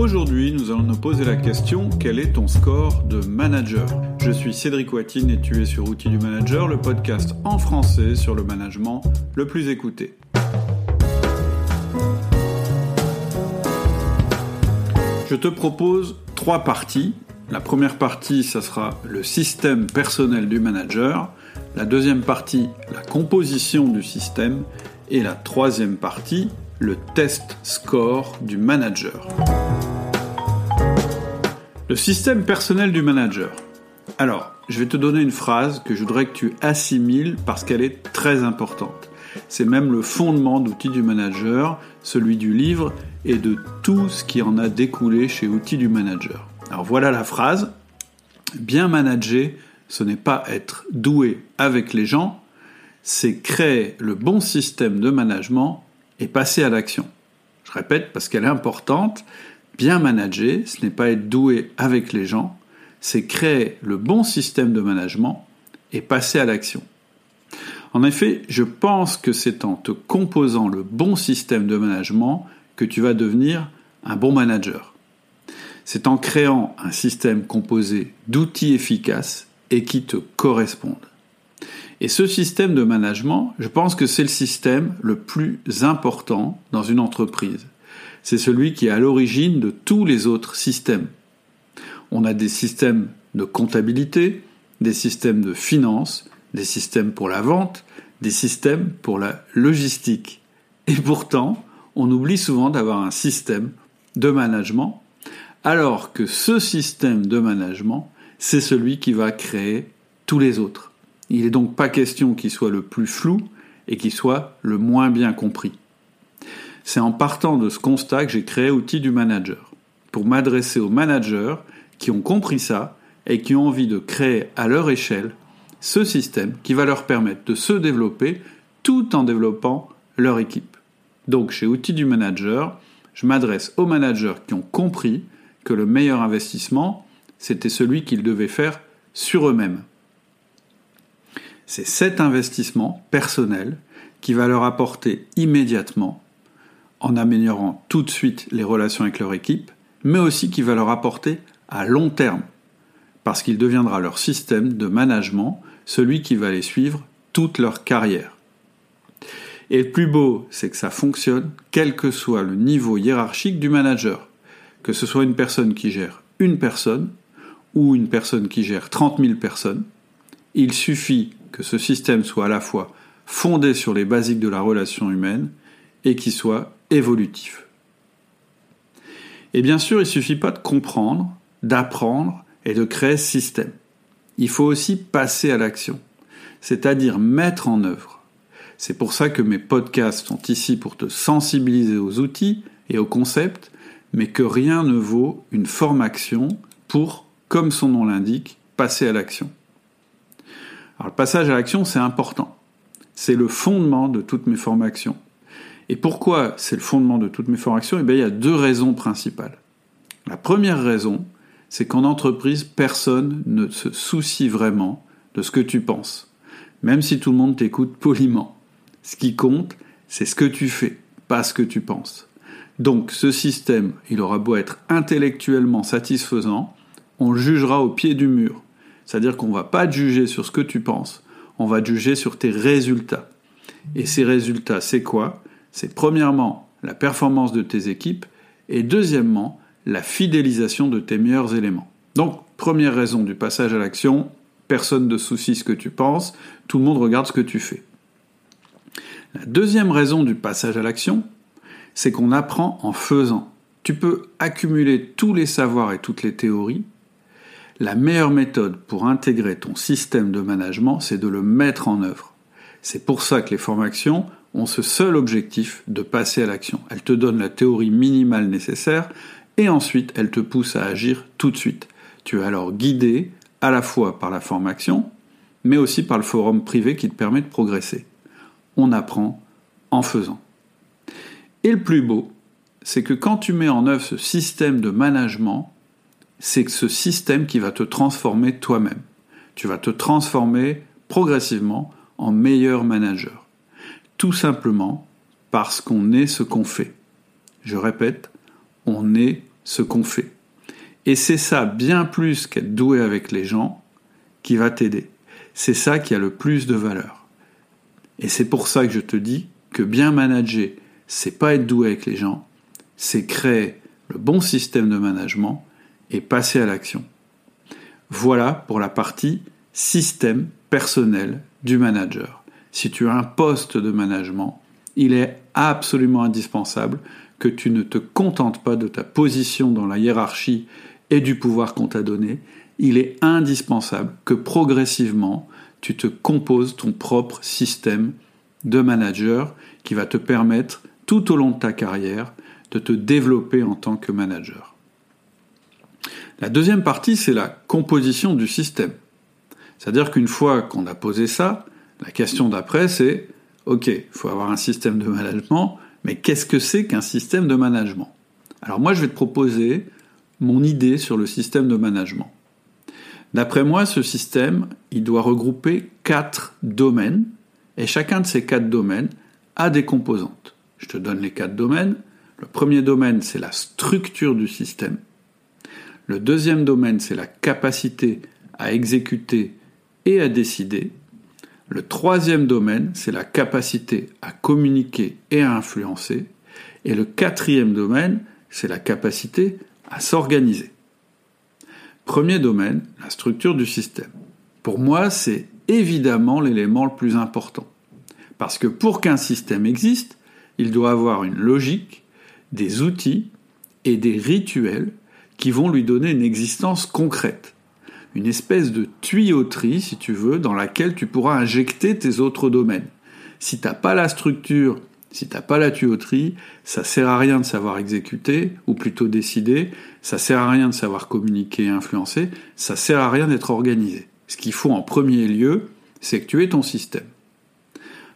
Aujourd'hui, nous allons nous poser la question quel est ton score de manager? Je suis Cédric Watine et tu es sur Outils du Manager, le podcast en français sur le management le plus écouté. Je te propose trois parties. La première partie, ça sera le système personnel du manager. La deuxième partie, la composition du système. Et la troisième partie, le test score du manager. Le système personnel du manager. Alors, je vais te donner une phrase que je voudrais que tu assimiles parce qu'elle est très importante. C'est même le fondement d'outils du manager, celui du livre et de tout ce qui en a découlé chez outils du manager. Alors voilà la phrase. Bien manager, ce n'est pas être doué avec les gens, c'est créer le bon système de management et passer à l'action. Je répète parce qu'elle est importante. Bien manager, ce n'est pas être doué avec les gens, c'est créer le bon système de management et passer à l'action. En effet, je pense que c'est en te composant le bon système de management que tu vas devenir un bon manager. C'est en créant un système composé d'outils efficaces et qui te correspondent. Et ce système de management, je pense que c'est le système le plus important dans une entreprise. C'est celui qui est à l'origine de tous les autres systèmes. On a des systèmes de comptabilité, des systèmes de finance, des systèmes pour la vente, des systèmes pour la logistique. Et pourtant, on oublie souvent d'avoir un système de management, alors que ce système de management, c'est celui qui va créer tous les autres. Il n'est donc pas question qu'il soit le plus flou et qu'il soit le moins bien compris. C'est en partant de ce constat que j'ai créé Outils du Manager, pour m'adresser aux managers qui ont compris ça et qui ont envie de créer à leur échelle ce système qui va leur permettre de se développer tout en développant leur équipe. Donc chez Outils du Manager, je m'adresse aux managers qui ont compris que le meilleur investissement, c'était celui qu'ils devaient faire sur eux-mêmes. C'est cet investissement personnel qui va leur apporter immédiatement, en améliorant tout de suite les relations avec leur équipe, mais aussi qui va leur apporter à long terme, parce qu'il deviendra leur système de management, celui qui va les suivre toute leur carrière. Et le plus beau, c'est que ça fonctionne quel que soit le niveau hiérarchique du manager, que ce soit une personne qui gère une personne ou une personne qui gère 30 000 personnes, il suffit que ce système soit à la fois fondé sur les basiques de la relation humaine et qui soit évolutif. Et bien sûr, il ne suffit pas de comprendre, d'apprendre et de créer ce système. Il faut aussi passer à l'action, c'est-à-dire mettre en œuvre. C'est pour ça que mes podcasts sont ici pour te sensibiliser aux outils et aux concepts, mais que rien ne vaut une formation pour, comme son nom l'indique, passer à l'action. Alors le passage à l'action, c'est important. C'est le fondement de toutes mes formations. Et pourquoi c'est le fondement de toutes mes formations? Eh bien, il y a deux raisons principales. La première raison, c'est qu'en entreprise, personne ne se soucie vraiment de ce que tu penses, même si tout le monde t'écoute poliment. Ce qui compte, c'est ce que tu fais, pas ce que tu penses. Donc ce système, il aura beau être intellectuellement satisfaisant, on le jugera au pied du mur. C'est-à-dire qu'on ne va pas juger sur ce que tu penses, on va juger sur tes résultats. Et ces résultats, c'est quoi? C'est premièrement la performance de tes équipes et deuxièmement la fidélisation de tes meilleurs éléments. Donc, première raison du passage à l'action, personne ne soucie ce que tu penses, tout le monde regarde ce que tu fais. La deuxième raison du passage à l'action, c'est qu'on apprend en faisant. Tu peux accumuler tous les savoirs et toutes les théories, la meilleure méthode pour intégrer ton système de management, c'est de le mettre en œuvre. C'est pour ça que les formations ont ce seul objectif de passer à l'action. Elles te donnent la théorie minimale nécessaire et ensuite elles te poussent à agir tout de suite. Tu es alors guidé à la fois par la formation, mais aussi par le forum privé qui te permet de progresser. On apprend en faisant. Et le plus beau, c'est que quand tu mets en œuvre ce système de management, c'est ce système qui va te transformer toi-même. Tu vas te transformer progressivement en meilleur manager. Tout simplement parce qu'on est ce qu'on fait. Je répète, on est ce qu'on fait. Et c'est ça, bien plus qu'être doué avec les gens, qui va t'aider. C'est ça qui a le plus de valeur. Et c'est pour ça que je te dis que bien manager, c'est pas être doué avec les gens, c'est créer le bon système de management et passer à l'action. Voilà pour la partie système personnel du manager. Si tu as un poste de management, il est absolument indispensable que tu ne te contentes pas de ta position dans la hiérarchie et du pouvoir qu'on t'a donné. Il est indispensable que progressivement, tu te composes ton propre système de manager qui va te permettre tout au long de ta carrière de te développer en tant que manager. La deuxième partie, c'est la composition du système. C'est-à-dire qu'une fois qu'on a posé ça, la question d'après, c'est, OK, il faut avoir un système de management, mais qu'est-ce que c'est qu'un système de management? Alors moi, je vais te proposer mon idée sur le système de management. D'après moi, ce système, il doit regrouper quatre domaines, et chacun de ces quatre domaines a des composantes. Je te donne les quatre domaines. Le premier domaine, c'est la structure du système. Le deuxième domaine, c'est la capacité à exécuter et à décider. Le troisième domaine, c'est la capacité à communiquer et à influencer. Et le quatrième domaine, c'est la capacité à s'organiser. Premier domaine, la structure du système. Pour moi, c'est évidemment l'élément le plus important. Parce que pour qu'un système existe, il doit avoir une logique, des outils et des rituels qui vont lui donner une existence concrète. Une espèce de tuyauterie, si tu veux, dans laquelle tu pourras injecter tes autres domaines. Si t'as pas la structure, si t'as pas la tuyauterie, ça sert à rien de savoir exécuter, ou plutôt décider, ça sert à rien de savoir communiquer et influencer, ça sert à rien d'être organisé. Ce qu'il faut en premier lieu, c'est que tu aies ton système.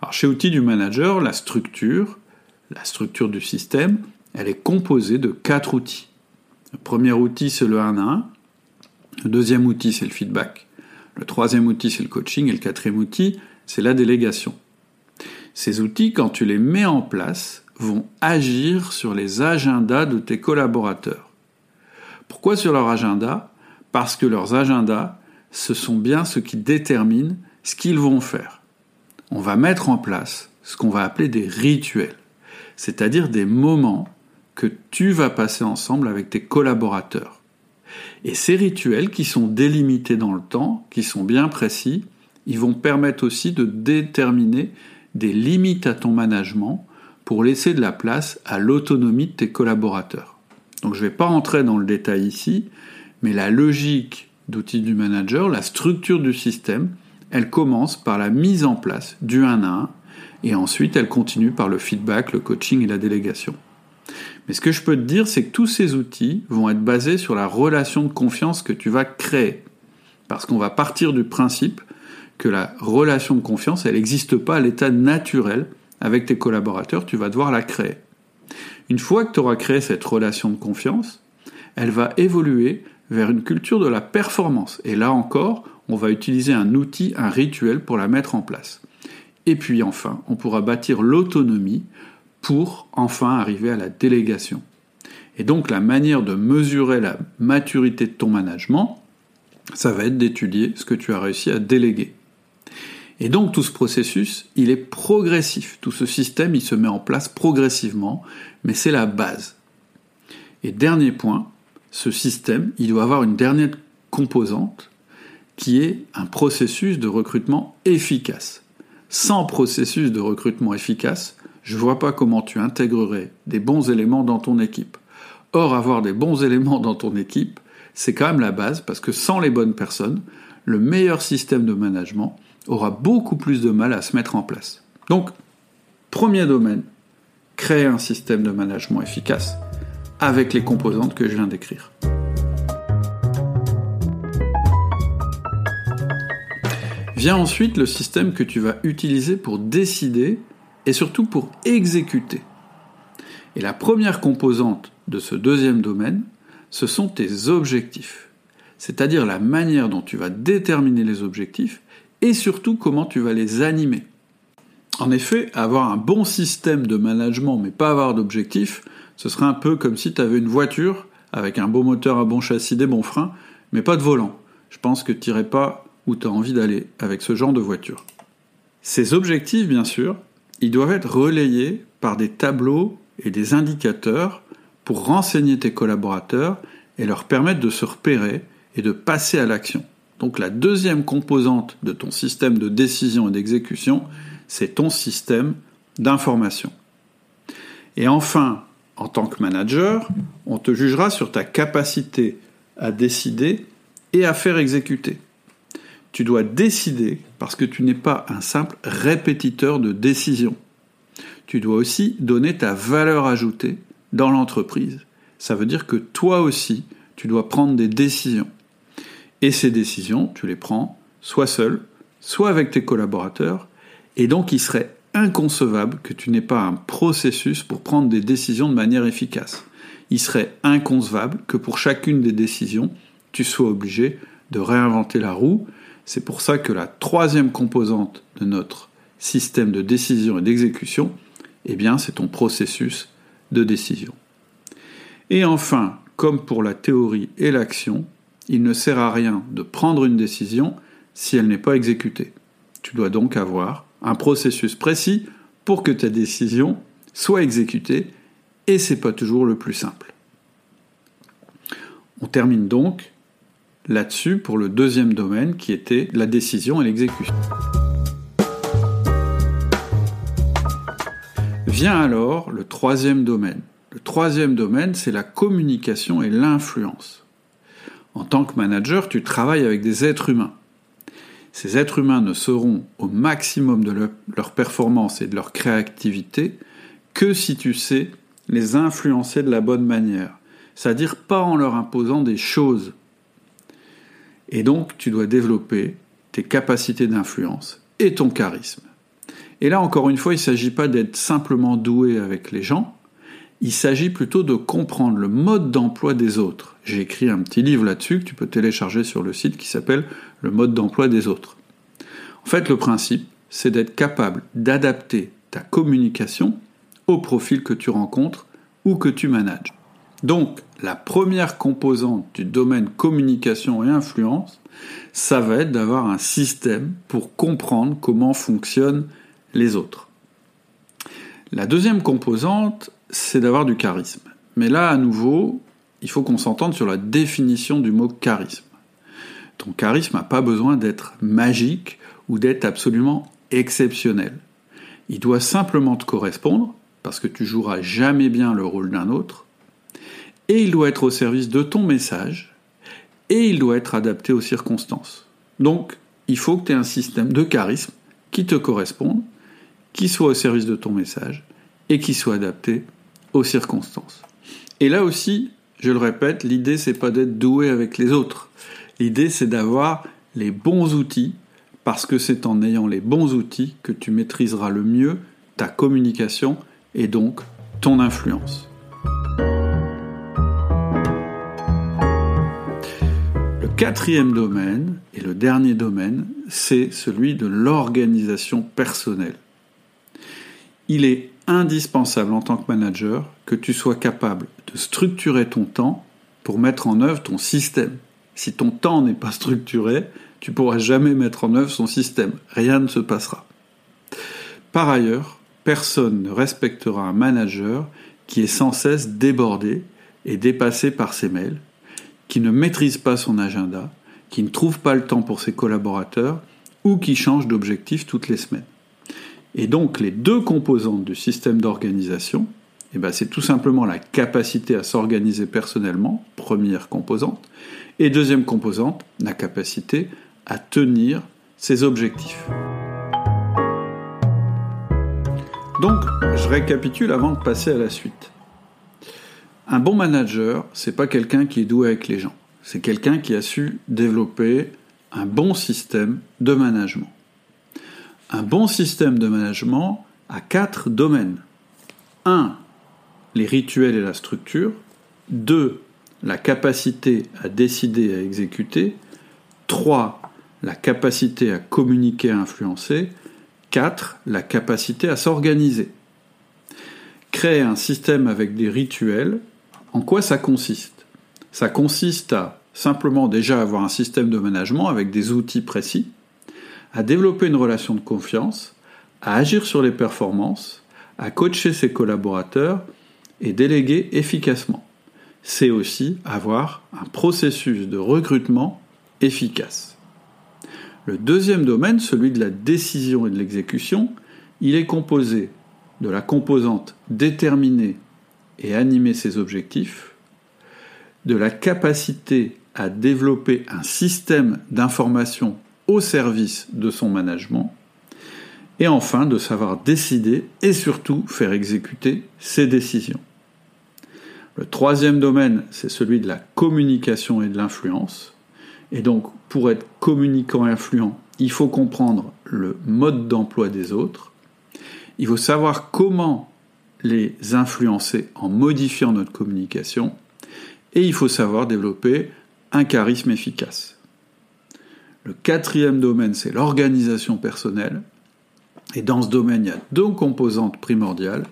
Alors chez Outils du Manager, la structure, la structure du système, elle est composée de quatre outils. Le premier outil, c'est le 1 à 1. Le deuxième outil, c'est le feedback. Le troisième outil, c'est le coaching. Et le quatrième outil, c'est la délégation. Ces outils, quand tu les mets en place, vont agir sur les agendas de tes collaborateurs. Pourquoi sur leur agenda? Parce que leurs agendas, ce sont bien ce qui détermine ce qu'ils vont faire. On va mettre en place ce qu'on va appeler des rituels, c'est-à-dire des moments que tu vas passer ensemble avec tes collaborateurs. Et ces rituels qui sont délimités dans le temps, qui sont bien précis, ils vont permettre aussi de déterminer des limites à ton management pour laisser de la place à l'autonomie de tes collaborateurs. Donc je ne vais pas rentrer dans le détail ici, mais la logique d'outils du manager, la structure du système, elle commence par la mise en place du 1 à 1 et ensuite elle continue par le feedback, le coaching et la délégation. Mais ce que je peux te dire, c'est que tous ces outils vont être basés sur la relation de confiance que tu vas créer. Parce qu'on va partir du principe que la relation de confiance, elle n'existe pas à l'état naturel avec tes collaborateurs, tu vas devoir la créer. Une fois que tu auras créé cette relation de confiance, elle va évoluer vers une culture de la performance. Et là encore, on va utiliser un outil, un rituel pour la mettre en place. Et puis enfin, on pourra bâtir l'autonomie pour enfin arriver à la délégation. Et donc la manière de mesurer la maturité de ton management, ça va être d'étudier ce que tu as réussi à déléguer. Et donc tout ce processus, il est progressif. Tout ce système, il se met en place progressivement, mais c'est la base. Et dernier point, ce système, il doit avoir une dernière composante qui est un processus de recrutement efficace. Sans processus de recrutement efficace, je ne vois pas comment tu intégrerais des bons éléments dans ton équipe. Or, avoir des bons éléments dans ton équipe, c'est quand même la base, parce que sans les bonnes personnes, le meilleur système de management aura beaucoup plus de mal à se mettre en place. Donc, premier domaine, créer un système de management efficace avec les composantes que je viens d'écrire. Vient ensuite le système que tu vas utiliser pour décider et surtout pour exécuter. Et la première composante de ce deuxième domaine, ce sont tes objectifs, c'est-à-dire la manière dont tu vas déterminer les objectifs et surtout comment tu vas les animer. En effet, avoir un bon système de management mais pas avoir d'objectifs, ce serait un peu comme si tu avais une voiture avec un beau moteur, un bon châssis, des bons freins, mais pas de volant. Je pense que tu n'irais pas où tu as envie d'aller avec ce genre de voiture. Ces objectifs, bien sûr, ils doivent être relayés par des tableaux et des indicateurs pour renseigner tes collaborateurs et leur permettre de se repérer et de passer à l'action. Donc la deuxième composante de ton système de décision et d'exécution, c'est ton système d'information. Et enfin, en tant que manager, on te jugera sur ta capacité à décider et à faire exécuter. Tu dois décider parce que tu n'es pas un simple répétiteur de décisions. Tu dois aussi donner ta valeur ajoutée dans l'entreprise. Ça veut dire que toi aussi, tu dois prendre des décisions. Et ces décisions, tu les prends soit seul, soit avec tes collaborateurs, et donc il serait inconcevable que tu n'aies pas un processus pour prendre des décisions de manière efficace. Il serait inconcevable que pour chacune des décisions, tu sois obligé de réinventer la roue. C'est pour ça que la troisième composante de notre système de décision et d'exécution, eh c'est ton processus de décision. Et enfin, comme pour la théorie et l'action, il ne sert à rien de prendre une décision si elle n'est pas exécutée. Tu dois donc avoir un processus précis pour que ta décision soit exécutée et c'est pas toujours le plus simple. On termine donc là-dessus pour le deuxième domaine qui était la décision et l'exécution. Vient alors le troisième domaine. Le troisième domaine, c'est la communication et l'influence. En tant que manager, tu travailles avec des êtres humains. Ces êtres humains ne seront au maximum de leur performance et de leur créativité que si tu sais les influencer de la bonne manière. C'est-à-dire pas en leur imposant des choses. Et donc, tu dois développer tes capacités d'influence et ton charisme. Et là, encore une fois, il ne s'agit pas d'être simplement doué avec les gens, il s'agit plutôt de comprendre le mode d'emploi des autres. J'ai écrit un petit livre là-dessus que tu peux télécharger sur le site qui s'appelle Le mode d'emploi des autres. En fait, le principe, c'est d'être capable d'adapter ta communication au profil que tu rencontres ou que tu manages. Donc, la première composante du domaine communication et influence, ça va être d'avoir un système pour comprendre comment fonctionnent les autres. La deuxième composante, c'est d'avoir du charisme. Mais là, à nouveau, il faut qu'on s'entende sur la définition du mot charisme. Ton charisme n'a pas besoin d'être magique ou d'être absolument exceptionnel. Il doit simplement te correspondre, parce que tu joueras jamais bien le rôle d'un autre, et il doit être au service de ton message, et il doit être adapté aux circonstances. Donc, il faut que tu aies un système de charisme qui te corresponde, qui soit au service de ton message, et qui soit adapté aux circonstances. Et là aussi, je le répète, l'idée c'est pas d'être doué avec les autres. L'idée c'est d'avoir les bons outils parce que c'est en ayant les bons outils que tu maîtriseras le mieux ta communication et donc ton influence. Quatrième domaine et le dernier domaine, c'est celui de l'organisation personnelle. Il est indispensable en tant que manager que tu sois capable de structurer ton temps pour mettre en œuvre ton système. Si ton temps n'est pas structuré, tu pourras jamais mettre en œuvre son système. Rien ne se passera. Par ailleurs, personne ne respectera un manager qui est sans cesse débordé et dépassé par ses mails, qui ne maîtrise pas son agenda, qui ne trouve pas le temps pour ses collaborateurs ou qui change d'objectif toutes les semaines. Et donc les deux composantes du système d'organisation, eh ben, c'est tout simplement la capacité à s'organiser personnellement, première composante, et deuxième composante, la capacité à tenir ses objectifs. Donc, je récapitule avant de passer à la suite. Un bon manager, c'est pas quelqu'un qui est doué avec les gens. C'est quelqu'un qui a su développer un bon système de management. Un bon système de management a quatre domaines. 1. Les rituels et la structure. 2. La capacité à décider et à exécuter. 3. La capacité à communiquer et à influencer. 4. La capacité à s'organiser. Créer un système avec des rituels, en quoi ça consiste? Ça consiste à simplement déjà avoir un système de management avec des outils précis, à développer une relation de confiance, à agir sur les performances, à coacher ses collaborateurs et déléguer efficacement. C'est aussi avoir un processus de recrutement efficace. Le deuxième domaine, celui de la décision et de l'exécution, il est composé de la composante déterminer et animer ses objectifs, de la capacité à développer un système d'information au service de son management, et enfin de savoir décider et surtout faire exécuter ses décisions. Le troisième domaine, c'est celui de la communication et de l'influence. Et donc, pour être communicant et influent, il faut comprendre le mode d'emploi des autres. Il faut savoir comment les influencer en modifiant notre communication. Et il faut savoir développer un charisme efficace. Le quatrième domaine, c'est l'organisation personnelle. Et dans ce domaine, il y a deux composantes primordiales.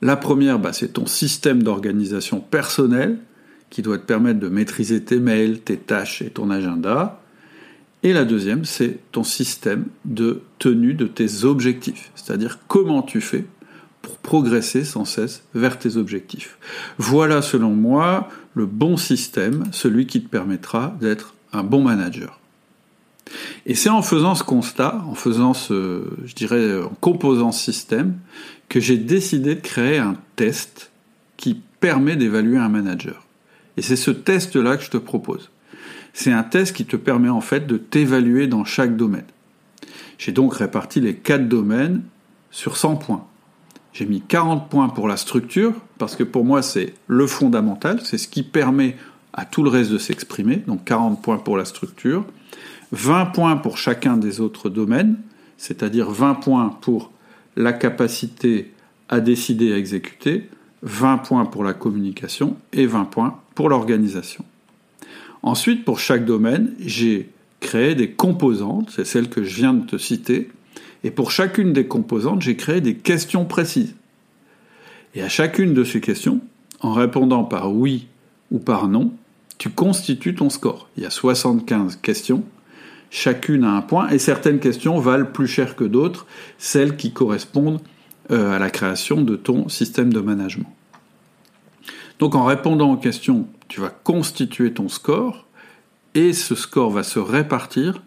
La première, bah, c'est ton système d'organisation personnelle qui doit te permettre de maîtriser tes mails, tes tâches et ton agenda. Et la deuxième, c'est ton système de tenue de tes objectifs, c'est-à-dire comment tu fais progresser sans cesse vers tes objectifs. Voilà, selon moi, le bon système, celui qui te permettra d'être un bon manager. Et c'est en faisant ce constat, en faisant ce, je dirais, en composant ce système, que j'ai décidé de créer un test qui permet d'évaluer un manager. Et c'est ce test-là que je te propose. C'est un test qui te permet en fait de t'évaluer dans chaque domaine. J'ai donc réparti les quatre domaines sur 100 points. J'ai mis 40 points pour la structure, parce que pour moi c'est le fondamental, c'est ce qui permet à tout le reste de s'exprimer, donc 40 points pour la structure. 20 points pour chacun des autres domaines, c'est-à-dire 20 points pour la capacité à décider et à exécuter, 20 points pour la communication et 20 points pour l'organisation. Ensuite, pour chaque domaine, j'ai créé des composantes, c'est celles que je viens de te citer, et pour chacune des composantes, j'ai créé des questions précises. Et à chacune de ces questions, en répondant par oui ou par non, tu constitues ton score. Il y a 75 questions, chacune a un point, et certaines questions valent plus cher que d'autres, celles qui correspondent euh, à la création de ton système de management. Donc en répondant aux questions, tu vas constituer ton score, et ce score va se répartir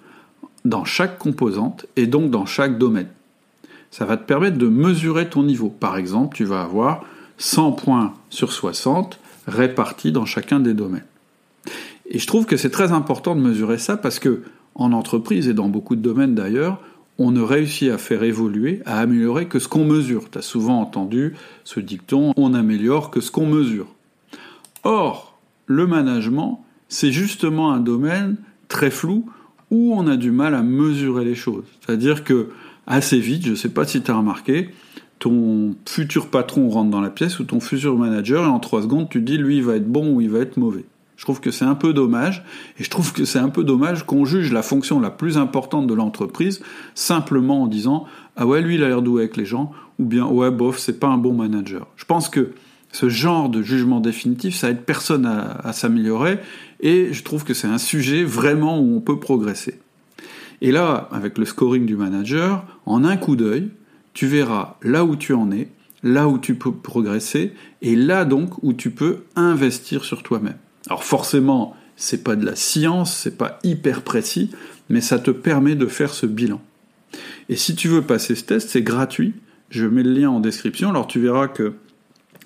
dans chaque composante et donc dans chaque domaine. Ça va te permettre de mesurer ton niveau. Par exemple, tu vas avoir 100 points sur 60 répartis dans chacun des domaines. Et je trouve que c'est très important de mesurer ça parce que en entreprise et dans beaucoup de domaines d'ailleurs, on ne réussit à faire évoluer, à améliorer que ce qu'on mesure. Tu as souvent entendu ce dicton on améliore que ce qu'on mesure. Or, le management, c'est justement un domaine très flou où on a du mal à mesurer les choses. C'est-à-dire que assez vite, je ne sais pas si tu as remarqué, ton futur patron rentre dans la pièce ou ton futur manager et en trois secondes tu dis lui il va être bon ou il va être mauvais. Je trouve que c'est un peu dommage, et je trouve que c'est un peu dommage qu'on juge la fonction la plus importante de l'entreprise simplement en disant ah ouais lui il a l'air doué avec les gens, ou bien ouais bof c'est pas un bon manager. Je pense que ce genre de jugement définitif, ça aide personne à s'améliorer, et je trouve que c'est un sujet vraiment où on peut progresser. Et là, avec le scoring du manager, en un coup d'œil, tu verras là où tu en es, là où tu peux progresser, et là donc où tu peux investir sur toi-même. Alors forcément, c'est pas de la science, c'est pas hyper précis, mais ça te permet de faire ce bilan. Et si tu veux passer ce test, c'est gratuit. Je mets le lien en description. Alors tu verras que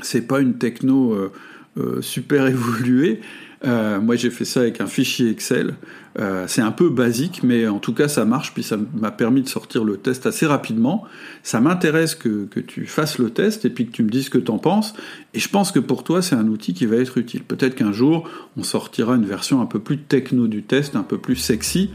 c'est pas une techno euh, euh, super évoluée, euh, moi, j'ai fait ça avec un fichier Excel. Euh, c'est un peu basique, mais en tout cas, ça marche. Puis ça m'a permis de sortir le test assez rapidement. Ça m'intéresse que, que, tu fasses le test et puis que tu me dises ce que tu en penses. Et je pense que pour toi, c'est un outil qui va être utile. Peut-être qu'un jour, on sortira une version un peu plus techno du test, un peu plus sexy.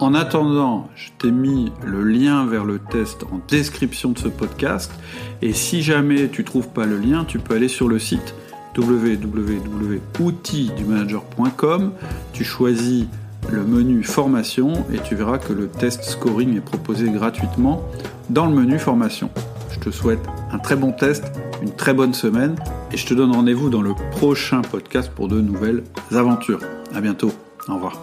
En attendant, je t'ai mis le lien vers le test en description de ce podcast. Et si jamais tu trouves pas le lien, tu peux aller sur le site www.outildumanager.com, tu choisis le menu formation et tu verras que le test scoring est proposé gratuitement dans le menu formation. Je te souhaite un très bon test, une très bonne semaine et je te donne rendez-vous dans le prochain podcast pour de nouvelles aventures. À bientôt. Au revoir.